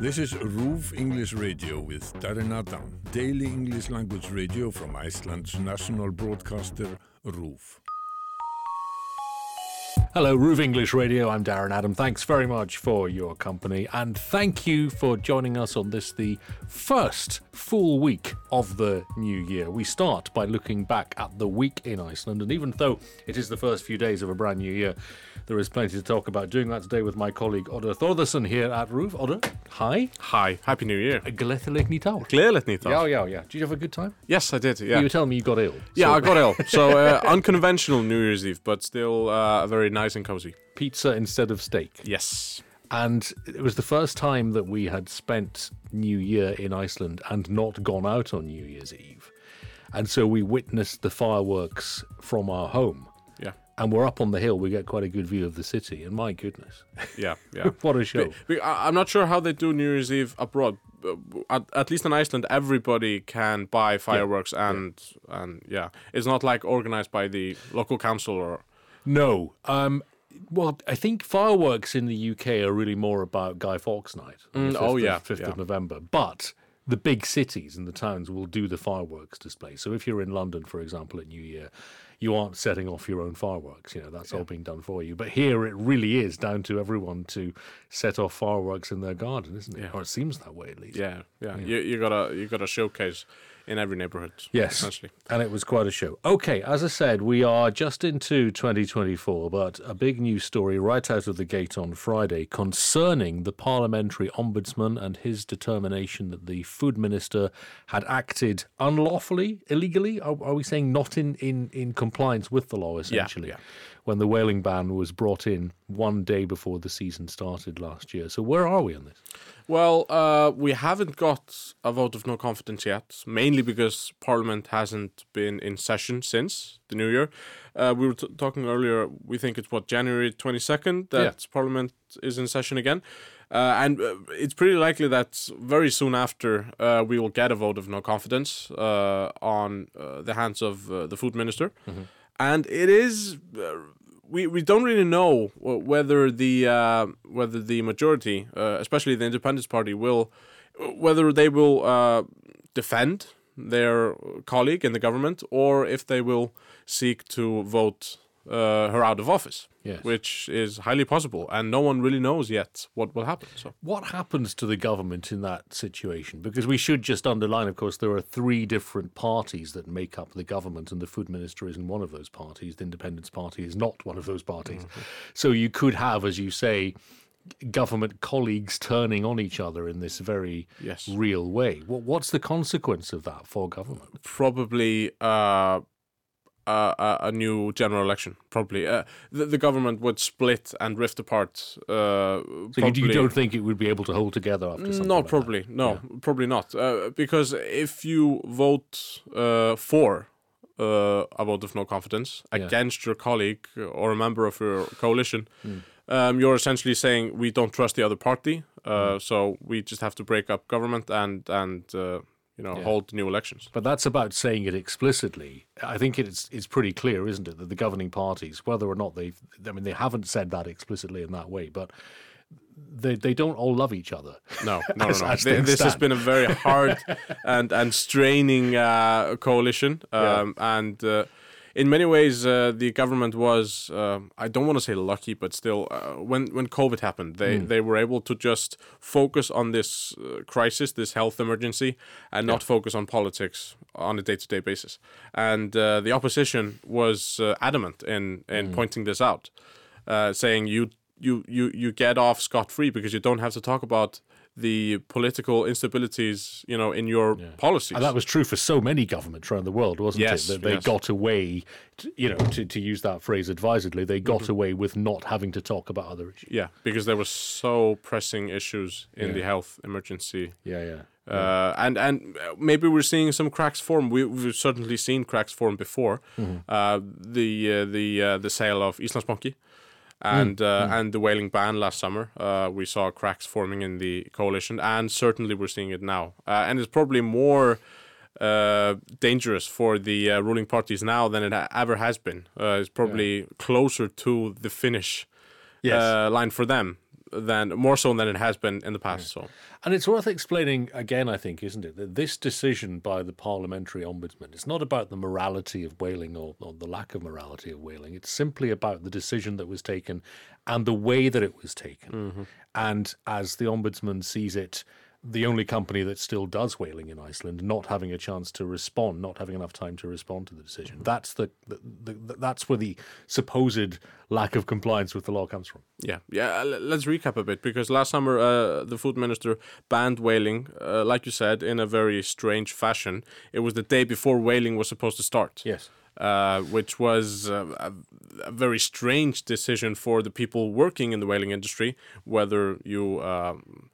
This is RÚV English Radio with Darren Adam, daily English language radio from Iceland's national broadcaster RÚV. Hello, RÚV English Radio. I'm Darren Adam. Thanks very much for your company, and thank you for joining us on this, the first full week of the new year. We start by looking back at the week in Iceland, and even though it is the first few days of a brand new year, there is plenty to talk about. Doing that today with my colleague Oddur Thordarson here at RÚV. Oddur, hi. Hi, Happy New Year. Gleðileg nýtt ár. Gleðilegt nýtt Yeah, yeah, yeah. Did you have a good time? Yes, I did. Yeah. You were telling me you got ill. yeah, So I got ill. So uh, unconventional New Year's Eve, but still uh, very nice and cozy. pizza instead of steak. Yes. And it was the first time that we had spent New Year in Iceland and not gone out on New Year's Eve. And so we witnessed the fireworks from our home. Yeah. And we're up on the hill, we get quite a good view of the city. And my goodness, Yeah. Yeah. what a show. I'm not sure how they do New Year's Eve abroad. At, at least in Iceland, everybody can buy fireworks, and and yeah, it's not like organized by the local council or No. Um, well, I think fireworks in the UK are really more about Guy Fawkes Night. Mm, oh, 5th of- yeah, 5th yeah. of November. But the big cities and the towns will do the fireworks display. So if you're in London, for example, at New Year, you aren't setting off your own fireworks. You know, that's all being done for you. But here it really is down to everyone to set off fireworks in their garden, isn't it? Yeah. Or it seems that way at least. yeah, yeah. You you gotta you gotta showcase in every neighborhood. Yes. essentially. And it was quite a show. Okay, as I said, we are just into 2024, but a big news story right out of the gate on Friday concerning the parliamentary ombudsman and his determination that the food minister had acted unlawfully, illegally. Are, are we saying not in, in, in compliance with the law, essentially? yeah. When the whaling ban was brought in one day before the season started last year. So, where are we on this? Well, uh, we haven't got a vote of no confidence yet, mainly because Parliament hasn't been in session since the new year. Uh, we were t- talking earlier, we think it's what, January 22nd that Yeah. Parliament is in session again. Uh, and uh, it's pretty likely that very soon after uh, we will get a vote of no confidence uh, on uh, the hands of uh, the food minister. And it is. We, we don't really know whether the uh, whether the majority, uh, especially the Independence Party, will whether they will uh, defend their colleague in the government or if they will seek to vote uh, her out of office, Yes. which is highly possible, and no one really knows yet what will happen. So What happens to the government in that situation? Because we should just underline, of course, there are three different parties that make up the government, and the food minister isn't one of those parties. The Independence Party is not one of those parties. So you could have, as you say, government colleagues turning on each other in this very Yes. real way. What, what's the consequence of that for government? probably uh, a, a, a new general election. Probably uh, the, the government would split and rift apart. Uh, So you, you don't think it would be able to hold together after something Not like that? probably. No, probably not. Uh, because if you vote uh, for uh, a vote of no confidence Yeah. against your colleague or a member of your coalition, Hmm. um, you're essentially saying we don't trust the other party, uh, so we just have to break up government and and uh, you know Yeah. hold new elections. But that's about saying it explicitly. I think it's it's pretty clear, isn't it, that the governing parties, whether or not they've, I mean, they haven't said that explicitly in that way, but they they don't all love each other. No, no, As- no, no. as Th- This has been a very hard and and straining uh, coalition, Yeah. um, and uh, in many ways, uh, the government was um I don't want to say lucky, but still, uh, when when COVID happened, they Hmm. they were able to just focus on this uh, crisis, this health emergency, and not focus on politics on a day to day basis. And uh, the opposition was uh, adamant in in Hmm. pointing this out, uh, saying you you you you get off scot free because you don't have to talk about the political instabilities, you know, in your policies. And that was true for so many governments around the world, wasn't Yes, it? That they yes. got away, to, you know, to, to use that phrase advisedly, they got Mm-hmm. away with not having to talk about other issues. yeah, because there were so pressing issues in Yeah. the health emergency. Yeah, yeah. Uh, and and uh, maybe we're seeing some cracks form. We, we've certainly seen cracks form before. Mm-hmm. Uh, the uh, the uh, the sale of Íslandsbanki and Mm, uh, and the whaling ban last summer. Uh, we saw cracks forming in the coalition, and certainly we're seeing it now. Uh, and it's probably more uh, dangerous for the uh, ruling parties now than it ha- ever has been. Uh, it's probably closer to the finish Yes. uh, line for them. Than more so than it has been in the past. So And it's worth explaining again, I think, isn't it, that this decision by the parliamentary ombudsman it's not about the morality of whaling or, or the lack of morality of whaling. It's simply about the decision that was taken and the way that it was taken. Mm-hmm. And as the ombudsman sees it, the only company that still does whaling in Iceland not having a chance to respond, not having enough time to respond to the decision. That's the, the, the that's where the supposed lack of compliance with the law comes from. Yeah, yeah. uh, Let's recap a bit because last summer uh, the food minister banned whaling, uh, like you said, in a very strange fashion. It was the day before whaling was supposed to start. Yes. Uh, which was uh, a, a very strange decision for the people working in the whaling industry, whether you um,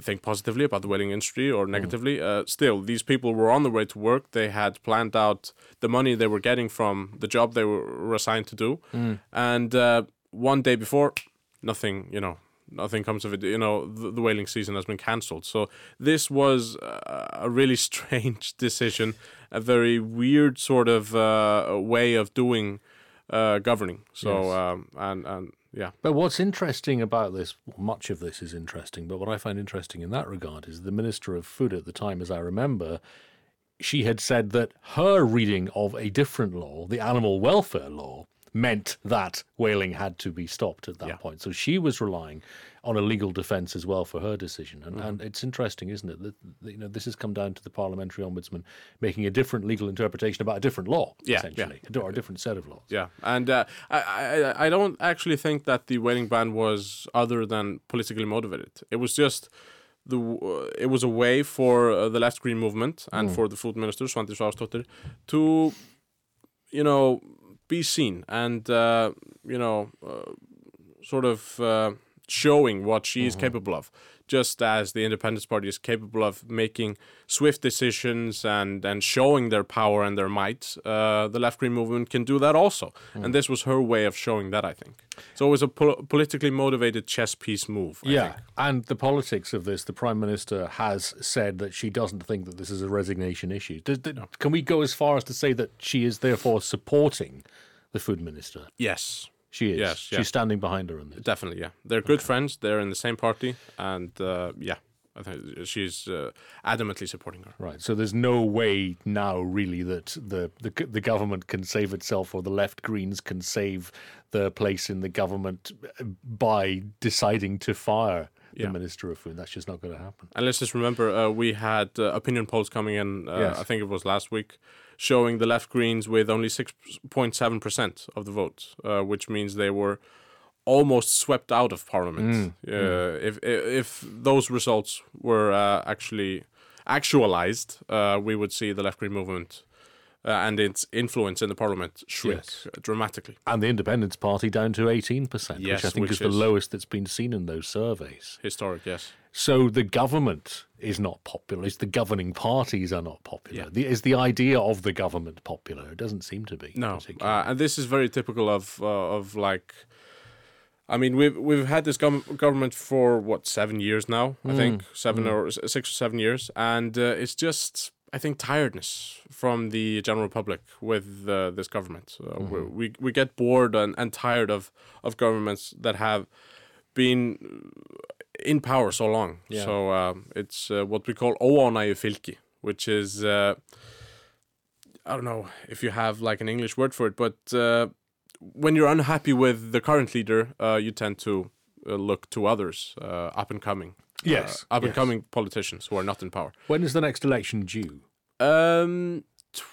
think positively about the whaling industry or negatively. Uh, still, these people were on the way to work. They had planned out the money they were getting from the job they were assigned to do, and uh, one day before, nothing. You know, nothing comes of it. You know, the, the whaling season has been cancelled. So this was uh, a really strange decision, a very weird sort of uh, way of doing uh, governing. So Yes. um, and and yeah, But what's interesting about this, much of this is interesting, but what I find interesting in that regard is the Minister of Food at the time, as I remember, she had said that her reading of a different law, the animal welfare law, meant that whaling had to be stopped at that Yeah. point. So she was relying on a legal defense as well for her decision. And, Mm-hmm. and it's interesting, isn't it, that, you know this has come down to the parliamentary ombudsman making a different legal interpretation about a different law, Yeah, yeah. essentially, or a different set of laws. Yeah, and uh, I, I I don't actually think that the whaling ban was other than politically motivated. It was just the uh, it was a way for uh, the left green movement and for the food minister Svandís Svavarsdóttir to you know be seen and uh, you know uh, sort of uh, showing what she is capable of just as the independence party is capable of making swift decisions and and showing their power and their might uh, the left green movement can do that also and this was her way of showing that i think so it was a pol- politically motivated chess piece move I yeah, think. and the politics of this, the prime minister has said that she doesn't think that this is a resignation issue. Did- Can we go as far as to say that she is therefore supporting the food minister? yes She is. Yes, She's standing behind her on this. definitely yeah they're good friends they're in the same party and uh, yeah i think she's uh, adamantly supporting her Right. So there's no way now, really, that the, the the government can save itself, or the left Greens can save their place in the government by deciding to fire the minister of food. That's just not going to happen. And let's just remember, uh, we had uh, opinion polls coming in. Uh, Yes. I think it was last week, showing the left Greens with only six point seven percent of the vote, uh, which means they were almost swept out of parliament. uh, If if those results were uh, actually actualized, uh, we would see the left Green movement. Uh, and its influence in the parliament shrink Yes. dramatically. And the Independence Party down to 18%, Yes, which I think which is the lowest that's been seen in those surveys. Historic, yes. So the government is not popular. It's the governing parties are not popular. Yeah. The, is the idea of the government popular? It doesn't seem to be. No, uh, and this is very typical of uh, of like. I mean, we've we've had this gov- government for what seven years now. I think seven or six or seven years, and uh, it's just I think tiredness from the general public with uh, this government. Uh, we, we we get bored and, and tired of of governments that have been in power so long. Yeah. So um, it's uh, what we call óánægjufylgi, which is uh, I don't know if you have like an English word for it, but uh, when you're unhappy with the current leader, uh, you tend to uh, look to others, uh, up and coming. Yes, uh, up and coming politicians who are not in power. When is the next election due? Um,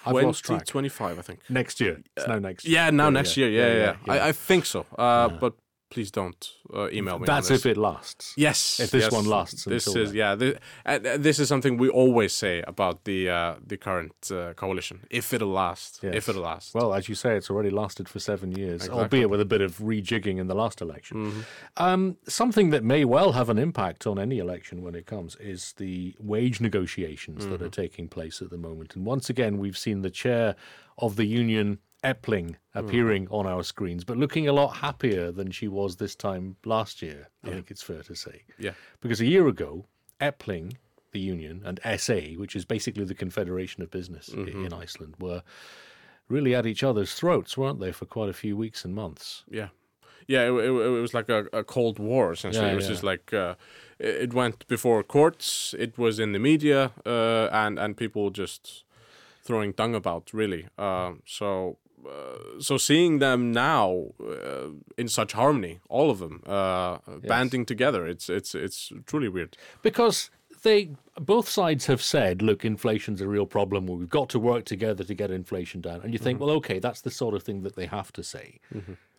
I've lost track. 2025, I think. Next year. It's now next Yeah, now next year. Yeah, yeah. yeah. I, I think so. Uh, But please don't uh, email me. That's if it lasts. Yes. If this yes. one lasts This is then. yeah. This, uh, this is something we always say about the uh, the current uh, coalition. If it'll last. Yes. If it'll last. Well, as you say, it's already lasted for seven years, Exactly. Mm-hmm. albeit with a bit of rejigging in the last election. Um, something that may well have an impact on any election when it comes is the wage negotiations that are Mm-hmm. taking place at the moment. And once again, we've seen the chair of the union, Efling, appearing Mm-hmm. on our screens, but looking a lot happier than she was this time last year, I think it's fair to say. yeah. Because a year ago, Efling, the union, and SA, which is basically the Confederation of Business Mm-hmm. in Iceland, were really at each other's throats, weren't they, for quite a few weeks and months? Yeah. Yeah, it, it, it was like a, a cold war essentially. Yeah, it was yeah. just like uh, it went before courts. It was in the media, uh, and and people just throwing dung about really. Um, so. Uh, so seeing them now uh, in such harmony, all of them uh, banding together, it's it's it's truly weird. because they both sides have said, look, inflation's a real problem. We've got to work together to get inflation down. And you think, well, okay, that's the sort of thing that they have to say.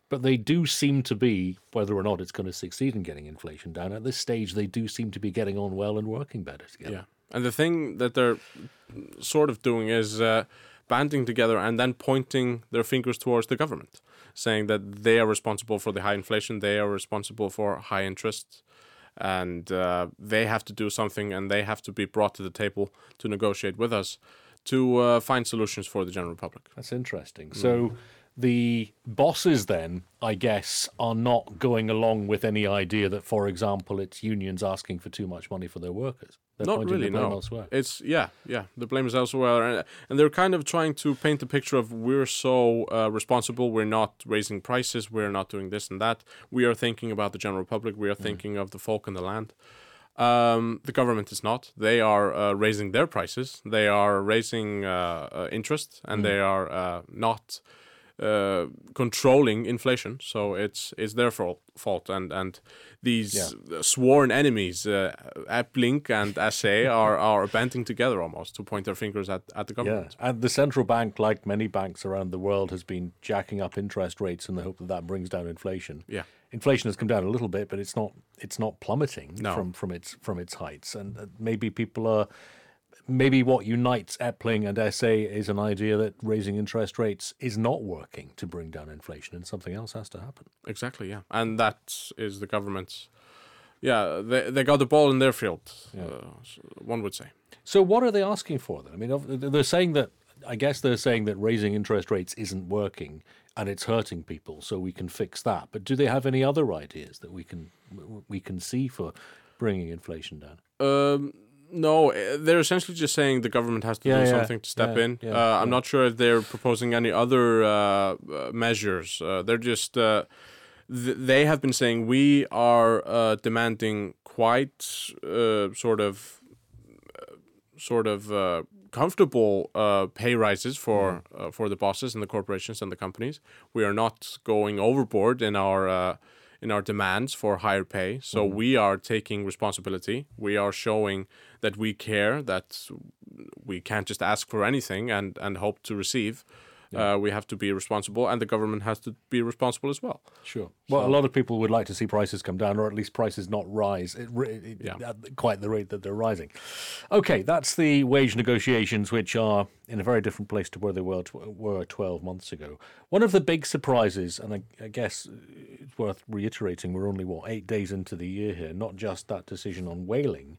But they do seem to be, whether or not it's going to succeed in getting inflation down, at this stage, they do seem to be getting on well and working better together. Yeah. And the thing that they're sort of doing is uh, banding together and then pointing their fingers towards the government, saying that they are responsible for the high inflation, they are responsible for high interest, and uh, they have to do something and they have to be brought to the table to negotiate with us to uh, find solutions for the general public. That's interesting. So the bosses then, I guess, are not going along with any idea that, for example, it's unions asking for too much money for their workers. They're Not really, no. elsewhere. It's yeah, yeah. The blame is elsewhere, and, and they're kind of trying to paint the picture of we're so uh, responsible. We're not raising prices. We're not doing this and that. We are thinking about the general public. We are thinking of the folk and the land. Um, the government is not. They are uh, raising their prices. They are raising uh, uh, interest, and they are uh, not uh, controlling inflation. So it's it's their fault. And and these sworn enemies, uh, Efling and SA, are are banding together almost to point their fingers at, at the Yeah, government. and the central bank, like many banks around the world, has been jacking up interest rates in the hope that that brings down inflation. Yeah. inflation has come down a little bit, but it's not it's not plummeting No. from from its from its heights. And uh, maybe people are maybe what unites Efling and SA is an idea that raising interest rates is not working to bring down inflation, and something else has to happen. Exactly, yeah, and that is the government's. Yeah, they they got the ball in their field. Uh, one would say. So what are they asking for then? I mean, they're saying that I guess they're saying that raising interest rates isn't working and it's hurting people, so we can fix that. But do they have any other ideas that we can we can see for bringing inflation down? Um, no, eh, they're essentially just saying the government has to Yeah, do yeah, something to step yeah, in. uh, I'm not sure if they're proposing any other uh, uh, measures. Uh, they're just uh, th- they have been saying we are uh, demanding quite uh, sort of uh, sort of uh, comfortable uh, pay rises for uh, for the bosses and the corporations and the companies. We are not going overboard in our uh, in our demands for higher pay. So mm-hmm. we are taking responsibility. We are showing that we care. That we can't just ask for anything and and hope to receive. Uh, we have to be responsible, and the government has to be responsible as well. Sure. Well, a lot of people would like to see prices come down, or at least prices not rise it, it, Yeah. at quite the rate that they're rising. Okay, that's the wage negotiations, which are in a very different place to where they were tw- were 12 months ago. One of the big surprises, and I, I guess it's worth reiterating, we're only what eight days into the year here. Not just that decision on whaling,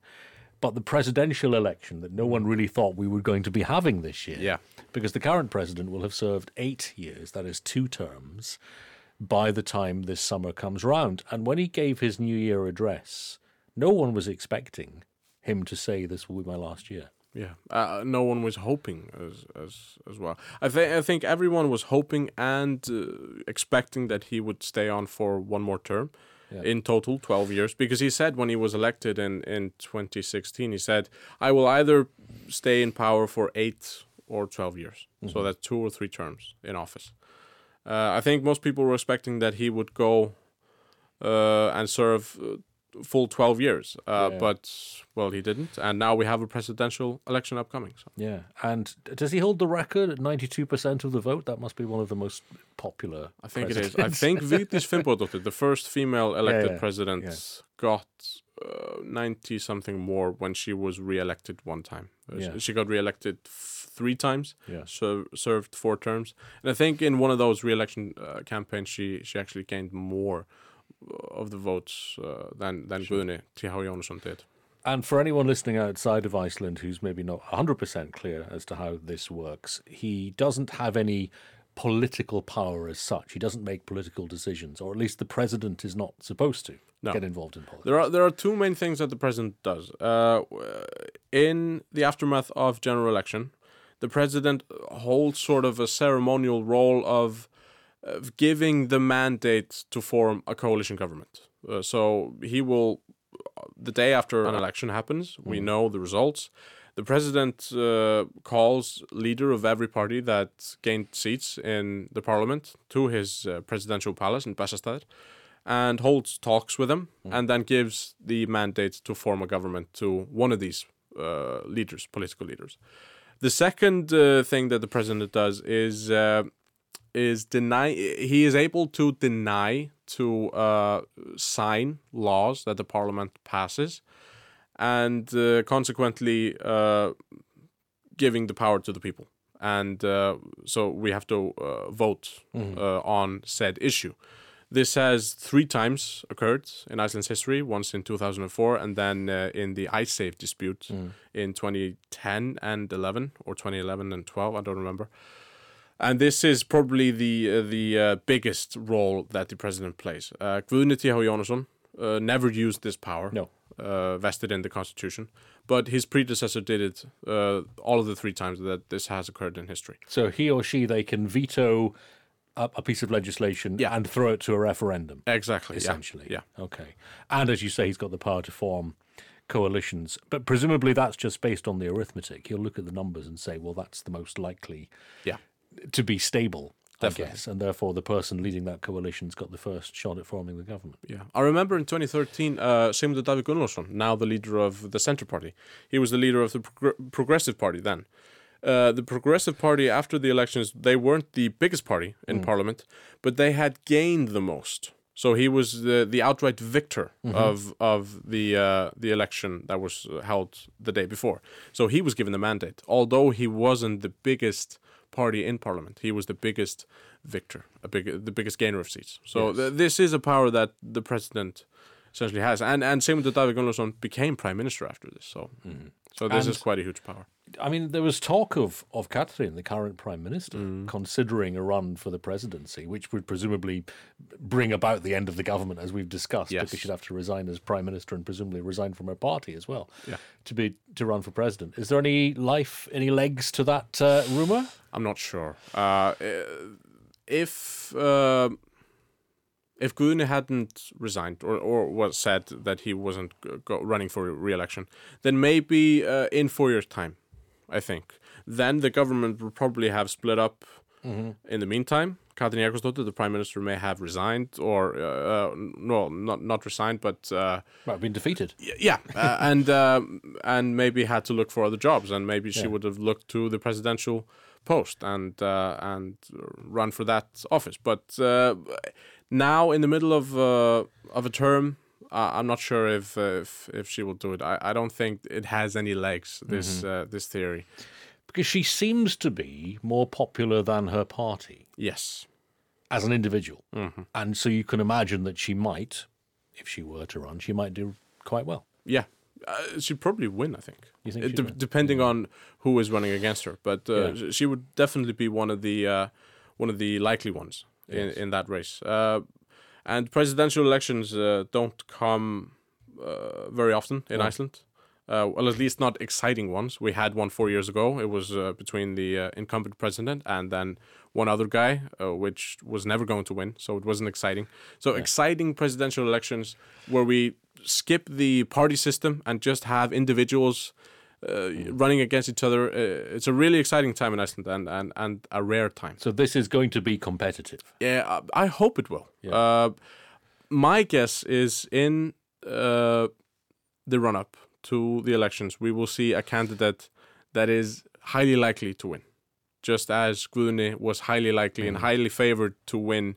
but the presidential election that no one really thought we were going to be having this year Yeah. because the current president will have served eight years, that is two terms, by the time this summer comes round. And when he gave his New Year address, no one was expecting him to say this will be my last year. Yeah, uh, no one was hoping as as as well. I think I think everyone was hoping and uh, expecting that he would stay on for one more term. In total, twelve years, because he said when he was elected in in 2016, he said, "I will either stay in power for eight or twelve years, so that's two or three terms in office." Uh, I think most people were expecting that he would go uh, and serve uh, full 12 years. Uh, Yeah. But, well, he didn't. And now we have a presidential election upcoming. So. Yeah. And does he hold the record at 92% of the vote? That must be one of the most popular. I think it is. I presidents. think Vigdís Finnbogadóttir, the first female elected yeah, president, yeah. got 90 something more when she was re-elected one time. Uh, Yeah. She got re-elected f- three times, Yeah. so served four terms. And I think in one of those re-election uh, campaigns, she, she actually gained more uh, of the votes uh, than, than Guðni T.H. Jónsson did. And for anyone listening outside of Iceland who's maybe not 100% clear as to how this works, he doesn't have any political power as such. He doesn't make political decisions, or at least the president is not supposed to No. get involved in politics. There are there are two main things that the president does. Uh, in the aftermath of general election, the president holds sort of a ceremonial role of giving the mandate to form a coalition government. Uh, so he will, the day after an election happens, we know the results. The president uh, calls leader of every party that gained seats in the parliament to his uh, presidential palace in Bessastad and holds talks with them and then gives the mandate to form a government to one of these uh, leaders, political leaders. The second uh, thing that the president does is uh, is deny. He is able to deny to uh, sign laws that the parliament passes, and uh, consequently uh, giving the power to the people. And uh, so we have to uh, vote uh, on said issue. This has three times occurred in Iceland's history, once in 2004 and then uh, in the ice Icesave dispute in 2010 and 11 or 2011 and 12, I don't remember. And this is probably the uh, the uh, biggest role that the president plays. Uh, Guðni T.H. Uh, never used this power No. uh, vested in the constitution, but his predecessor did it uh, all of the three times that this has occurred in history. So he or she they can veto a, a piece of legislation Yeah. and throw it to a referendum. Exactly. yeah, essentially. Yeah. Okay. And as you say, he's got the power to form coalitions, but presumably that's just based on the arithmetic. He'll look at the numbers and say, well, that's the most likely Yeah. To be stable, Definitely. I guess, and therefore the person leading that coalition's got the first shot at forming the government. Yeah, I remember in 2013, uh, Sigmundur Davíð Gunnlaugsson, now the leader of the Centre Party, he was the leader of the Progr- Progressive Party then. Uh, the Progressive Party, after the elections, they weren't the biggest party in Parliament, but they had gained the most. So he was the, the outright victor of of the uh, the election that was held the day before. So he was given the mandate, although he wasn't the biggest party in Parliament. He was the biggest victor, a big the biggest gainer of seats. So th- this is a power that the president essentially has, and and Sigmundur Davíð Gunnlaugsson became prime minister after this. So so this And- is quite a huge power. I mean, there was talk of of Katrín, the current prime minister, Mm. considering a run for the presidency, which would presumably bring about the end of the government, as we've discussed, Yes. because she'd have to resign as prime minister and presumably resign from her party as well, Yeah. to be to run for president. Is there any life, any legs to that uh, rumor? I'm not sure. Uh, if uh, if Guðni hadn't resigned or, or was said that he wasn't go, running for re-election, then maybe uh, in four years' time, I think, then the government would probably have split up. In the meantime, Katrín Jakobsdóttir, the prime minister, may have resigned or uh, uh, no, not not resigned, but. Uh, Well, been defeated. Y- yeah, uh, and um, and maybe had to look for other jobs, and maybe she Yeah. would have looked to the presidential post and uh, and run for that office. But uh, now, in the middle of uh, of a term, I'm not sure if if if she will do it. I, I don't think it has any legs. This uh, this theory. Because she seems to be more popular than her party Yes. as an individual. Mm-hmm. And so you can imagine that she might, if she were to run, she might do quite well. Yeah. Uh, she'd probably win, I think. You think Uh, de- depending on who is running against her, but uh, Yeah. she would definitely be one of the uh, one of the likely ones in, Yes. in that race. Uh, and presidential elections uh, don't come uh, very often in No. Iceland. Uh, well, at least not exciting ones. We had one four years ago. It was uh, between the uh, incumbent president and then one other guy, uh, which was never going to win, so it wasn't exciting. So exciting presidential elections where we skip the party system and just have individuals uh, running against each other. Uh, it's a really exciting time in Iceland and, and, and a rare time. So this is going to be competitive. Yeah, I I hope it will. Uh, my guess is in uh, the run up to the elections, we will see a candidate that is highly likely to win, just as Guðni was highly likely and highly favored to win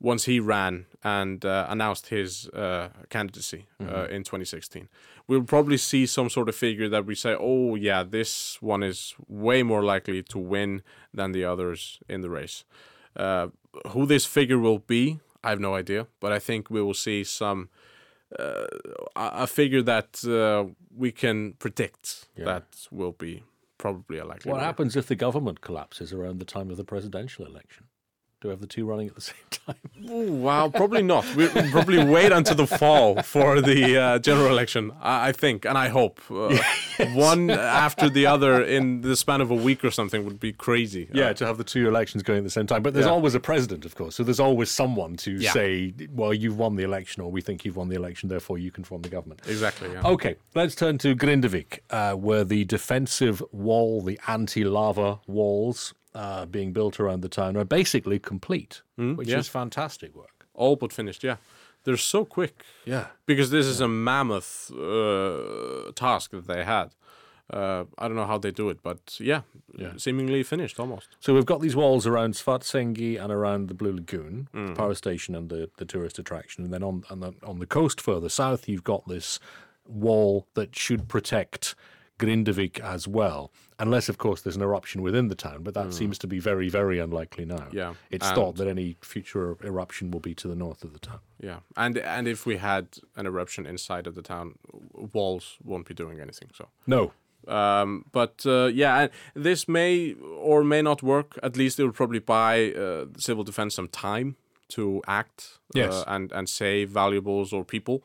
once he ran and uh, announced his uh, candidacy uh, in 2016. We'll probably see some sort of figure that we say, oh, yeah, this one is way more likely to win than the others in the race. Uh, who this figure will be, I have no idea, but I think we will see some uh, a figure that uh, we can predict Yeah. that will be probably a likely. What winner. happens if the government collapses around the time of the presidential election? Do we have the two running at the same time? Ooh, wow, probably not. We'll probably wait until the fall for the uh, general election, I, I think, and I hope. Uh, One after the other in the span of a week or something would be crazy. Yeah, to have the two elections going at the same time. But there's Yeah. always a president, of course. So there's always someone to Yeah. say, well, you've won the election, or we think you've won the election, therefore you can form the government. Exactly, yeah. Okay, let's turn to Grindavík, uh, where the defensive wall, the anti lava walls uh, being built around the town are basically complete, which yeah. is fantastic work. All but finished, yeah. They're so quick. Yeah. because this is a mammoth uh, task that they had. Uh, I don't know how they do it, but yeah, yeah, seemingly finished almost. So we've got these walls around Svartsengi and around the Blue Lagoon, the power station and the, the tourist attraction, and then on and then on the coast further south, you've got this wall that should protect Grindavík as well, unless of course there's an eruption within the town. But that seems to be very very unlikely now. Yeah, it's and- thought that any future eruption will be to the north of the town. Yeah, and and if we had an eruption inside of the town, walls won't be doing anything. So, No, um, but uh, yeah, this may or may not work. At least it will probably buy uh, civil defense some time to act Yes. uh, and and save valuables or people.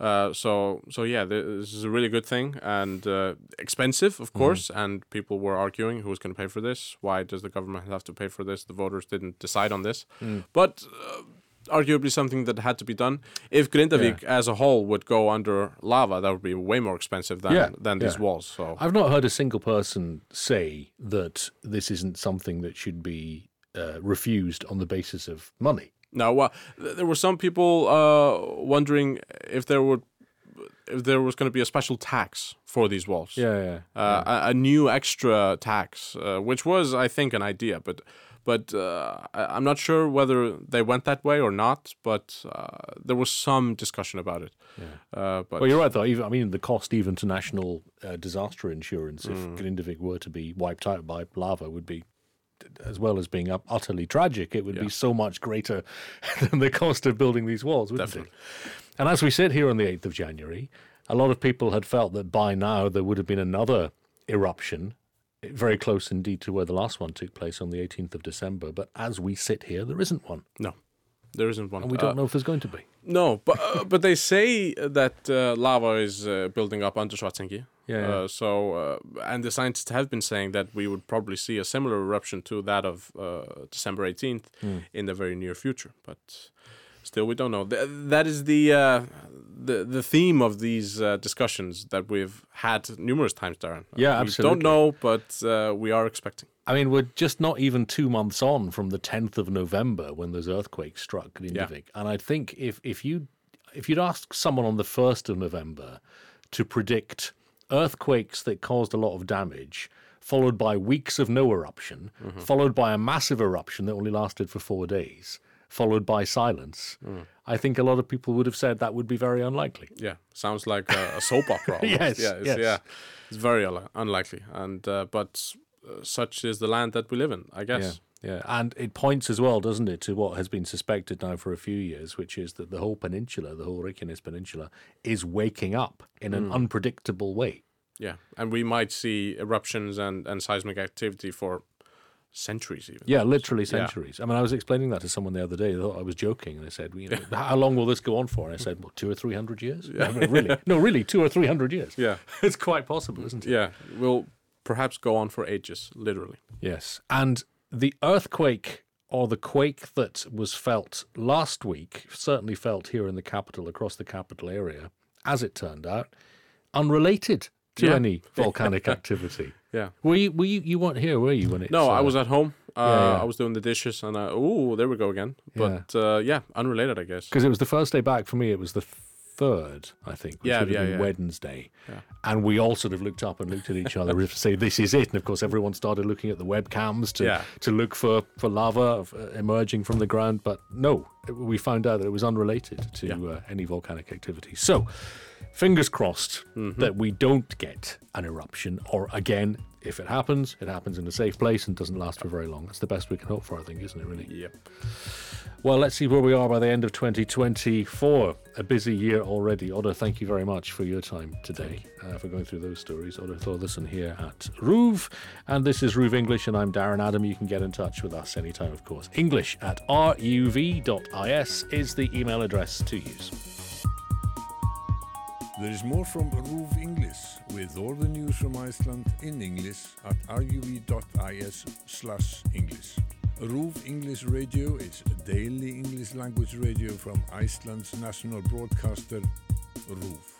Uh, so so yeah, this is a really good thing and uh, expensive, of course. And people were arguing who's going to pay for this. Why does the government have to pay for this? The voters didn't decide on this, but. Uh, Arguably, something that had to be done. If Grindavík as a whole would go under lava, that would be way more expensive than Yeah, than these yeah. walls. So I've not heard a single person say that this isn't something that should be uh, refused on the basis of money. No, well, th- there were some people uh, wondering if there would if there was going to be a special tax for these walls. Yeah, yeah. Uh, a, a new extra tax, uh, which was, I think, an idea, but but uh, I, I'm not sure whether they went that way or not. But uh, there was some discussion about it. Uh, but Well, you're right, though. Even, I mean, the cost even to national uh, disaster insurance if Grindavík were to be wiped out by lava would be, as well as being up- utterly tragic, it would be so much greater than the cost of building these walls, wouldn't Definitely. it? And as we sit here on the 8th of January, a lot of people had felt that by now there would have been another eruption, very close indeed to where the last one took place on the 18th of December. But as we sit here, there isn't one. no, there isn't one. And we Uh, don't know if there's going to be. No, but uh, but they say that uh, lava is uh, building up under Svartsengi. Yeah, yeah. Uh, so uh, and the scientists have been saying that we would probably see a similar eruption to that of uh, December eighteenth Hmm. in the very near future. But still, we don't know. Th- that is the uh, the the theme of these uh, discussions that we've had numerous times, Darren. Yeah, we don't know, but uh, we are expecting. I mean, we're just not even two months on from the 10th of November when those earthquakes struck Grindavík. And I think if, if you if you'd ask someone on the 1st of November to predict earthquakes that caused a lot of damage, followed by weeks of no eruption, followed by a massive eruption that only lasted for four days, followed by silence, I think a lot of people would have said that would be very unlikely. Yeah, sounds like a, a soap opera. Yes, yeah, it's, yes. yeah, it's very unlikely, and uh, but uh, such is the land that we live in, I guess. Yeah, yeah, and it points as well, doesn't it, to what has been suspected now for a few years, which is that the whole peninsula, the whole Reykjanes Peninsula, is waking up in an hmm. unpredictable way. Yeah, and we might see eruptions and, and seismic activity for centuries, even. Yeah, literally centuries. I mean, I was explaining that to someone the other day. They thought I was joking, and they said, you know, "How long will this go on for?" And I said, "Well, two or three hundred years." No, no, really? No, really, two or three hundred years. Yeah, it's quite possible, isn't it? yeah, will perhaps go on for ages, literally. Yes. And the earthquake or the quake that was felt last week, certainly felt here in the capital, across the capital area, as it turned out, unrelated to Yeah. any volcanic activity. Yeah. Were you, were you, you weren't here, were you, when it? No, I uh, was at home. Uh, yeah, yeah. I was doing the dishes, and uh, oh, there we go again. But uh, yeah, unrelated, I guess. Because it was the first day back for me, it was the third, I think, which Yeah, would have yeah, been yeah. Wednesday. And we all sort of looked up and looked at each other to say, this is it. And of course, everyone started looking at the webcams to, to look for, for lava uh, emerging from the ground. But no, we found out that it was unrelated to uh, any volcanic activity. So, fingers crossed Mm-hmm. that we don't get an eruption, or again, if it happens, it happens in a safe place and doesn't last for very long. That's the best we can hope for, I think, isn't it, really? Yep. Well, let's see where we are by the end of 2024. A busy year already. Oddur, thank you very much for your time today, uh, for going through those stories. Oddur Thordarson here at RÚV. And this is RÚV English, and I'm Darren Adam. You can get in touch with us anytime, of course. English at ruv.is is the email address to use. There is more from RÚV English with all the news from Iceland in English at ruv.is slash English. RÚV English Radio is a daily English language radio from Iceland's national broadcaster RÚV.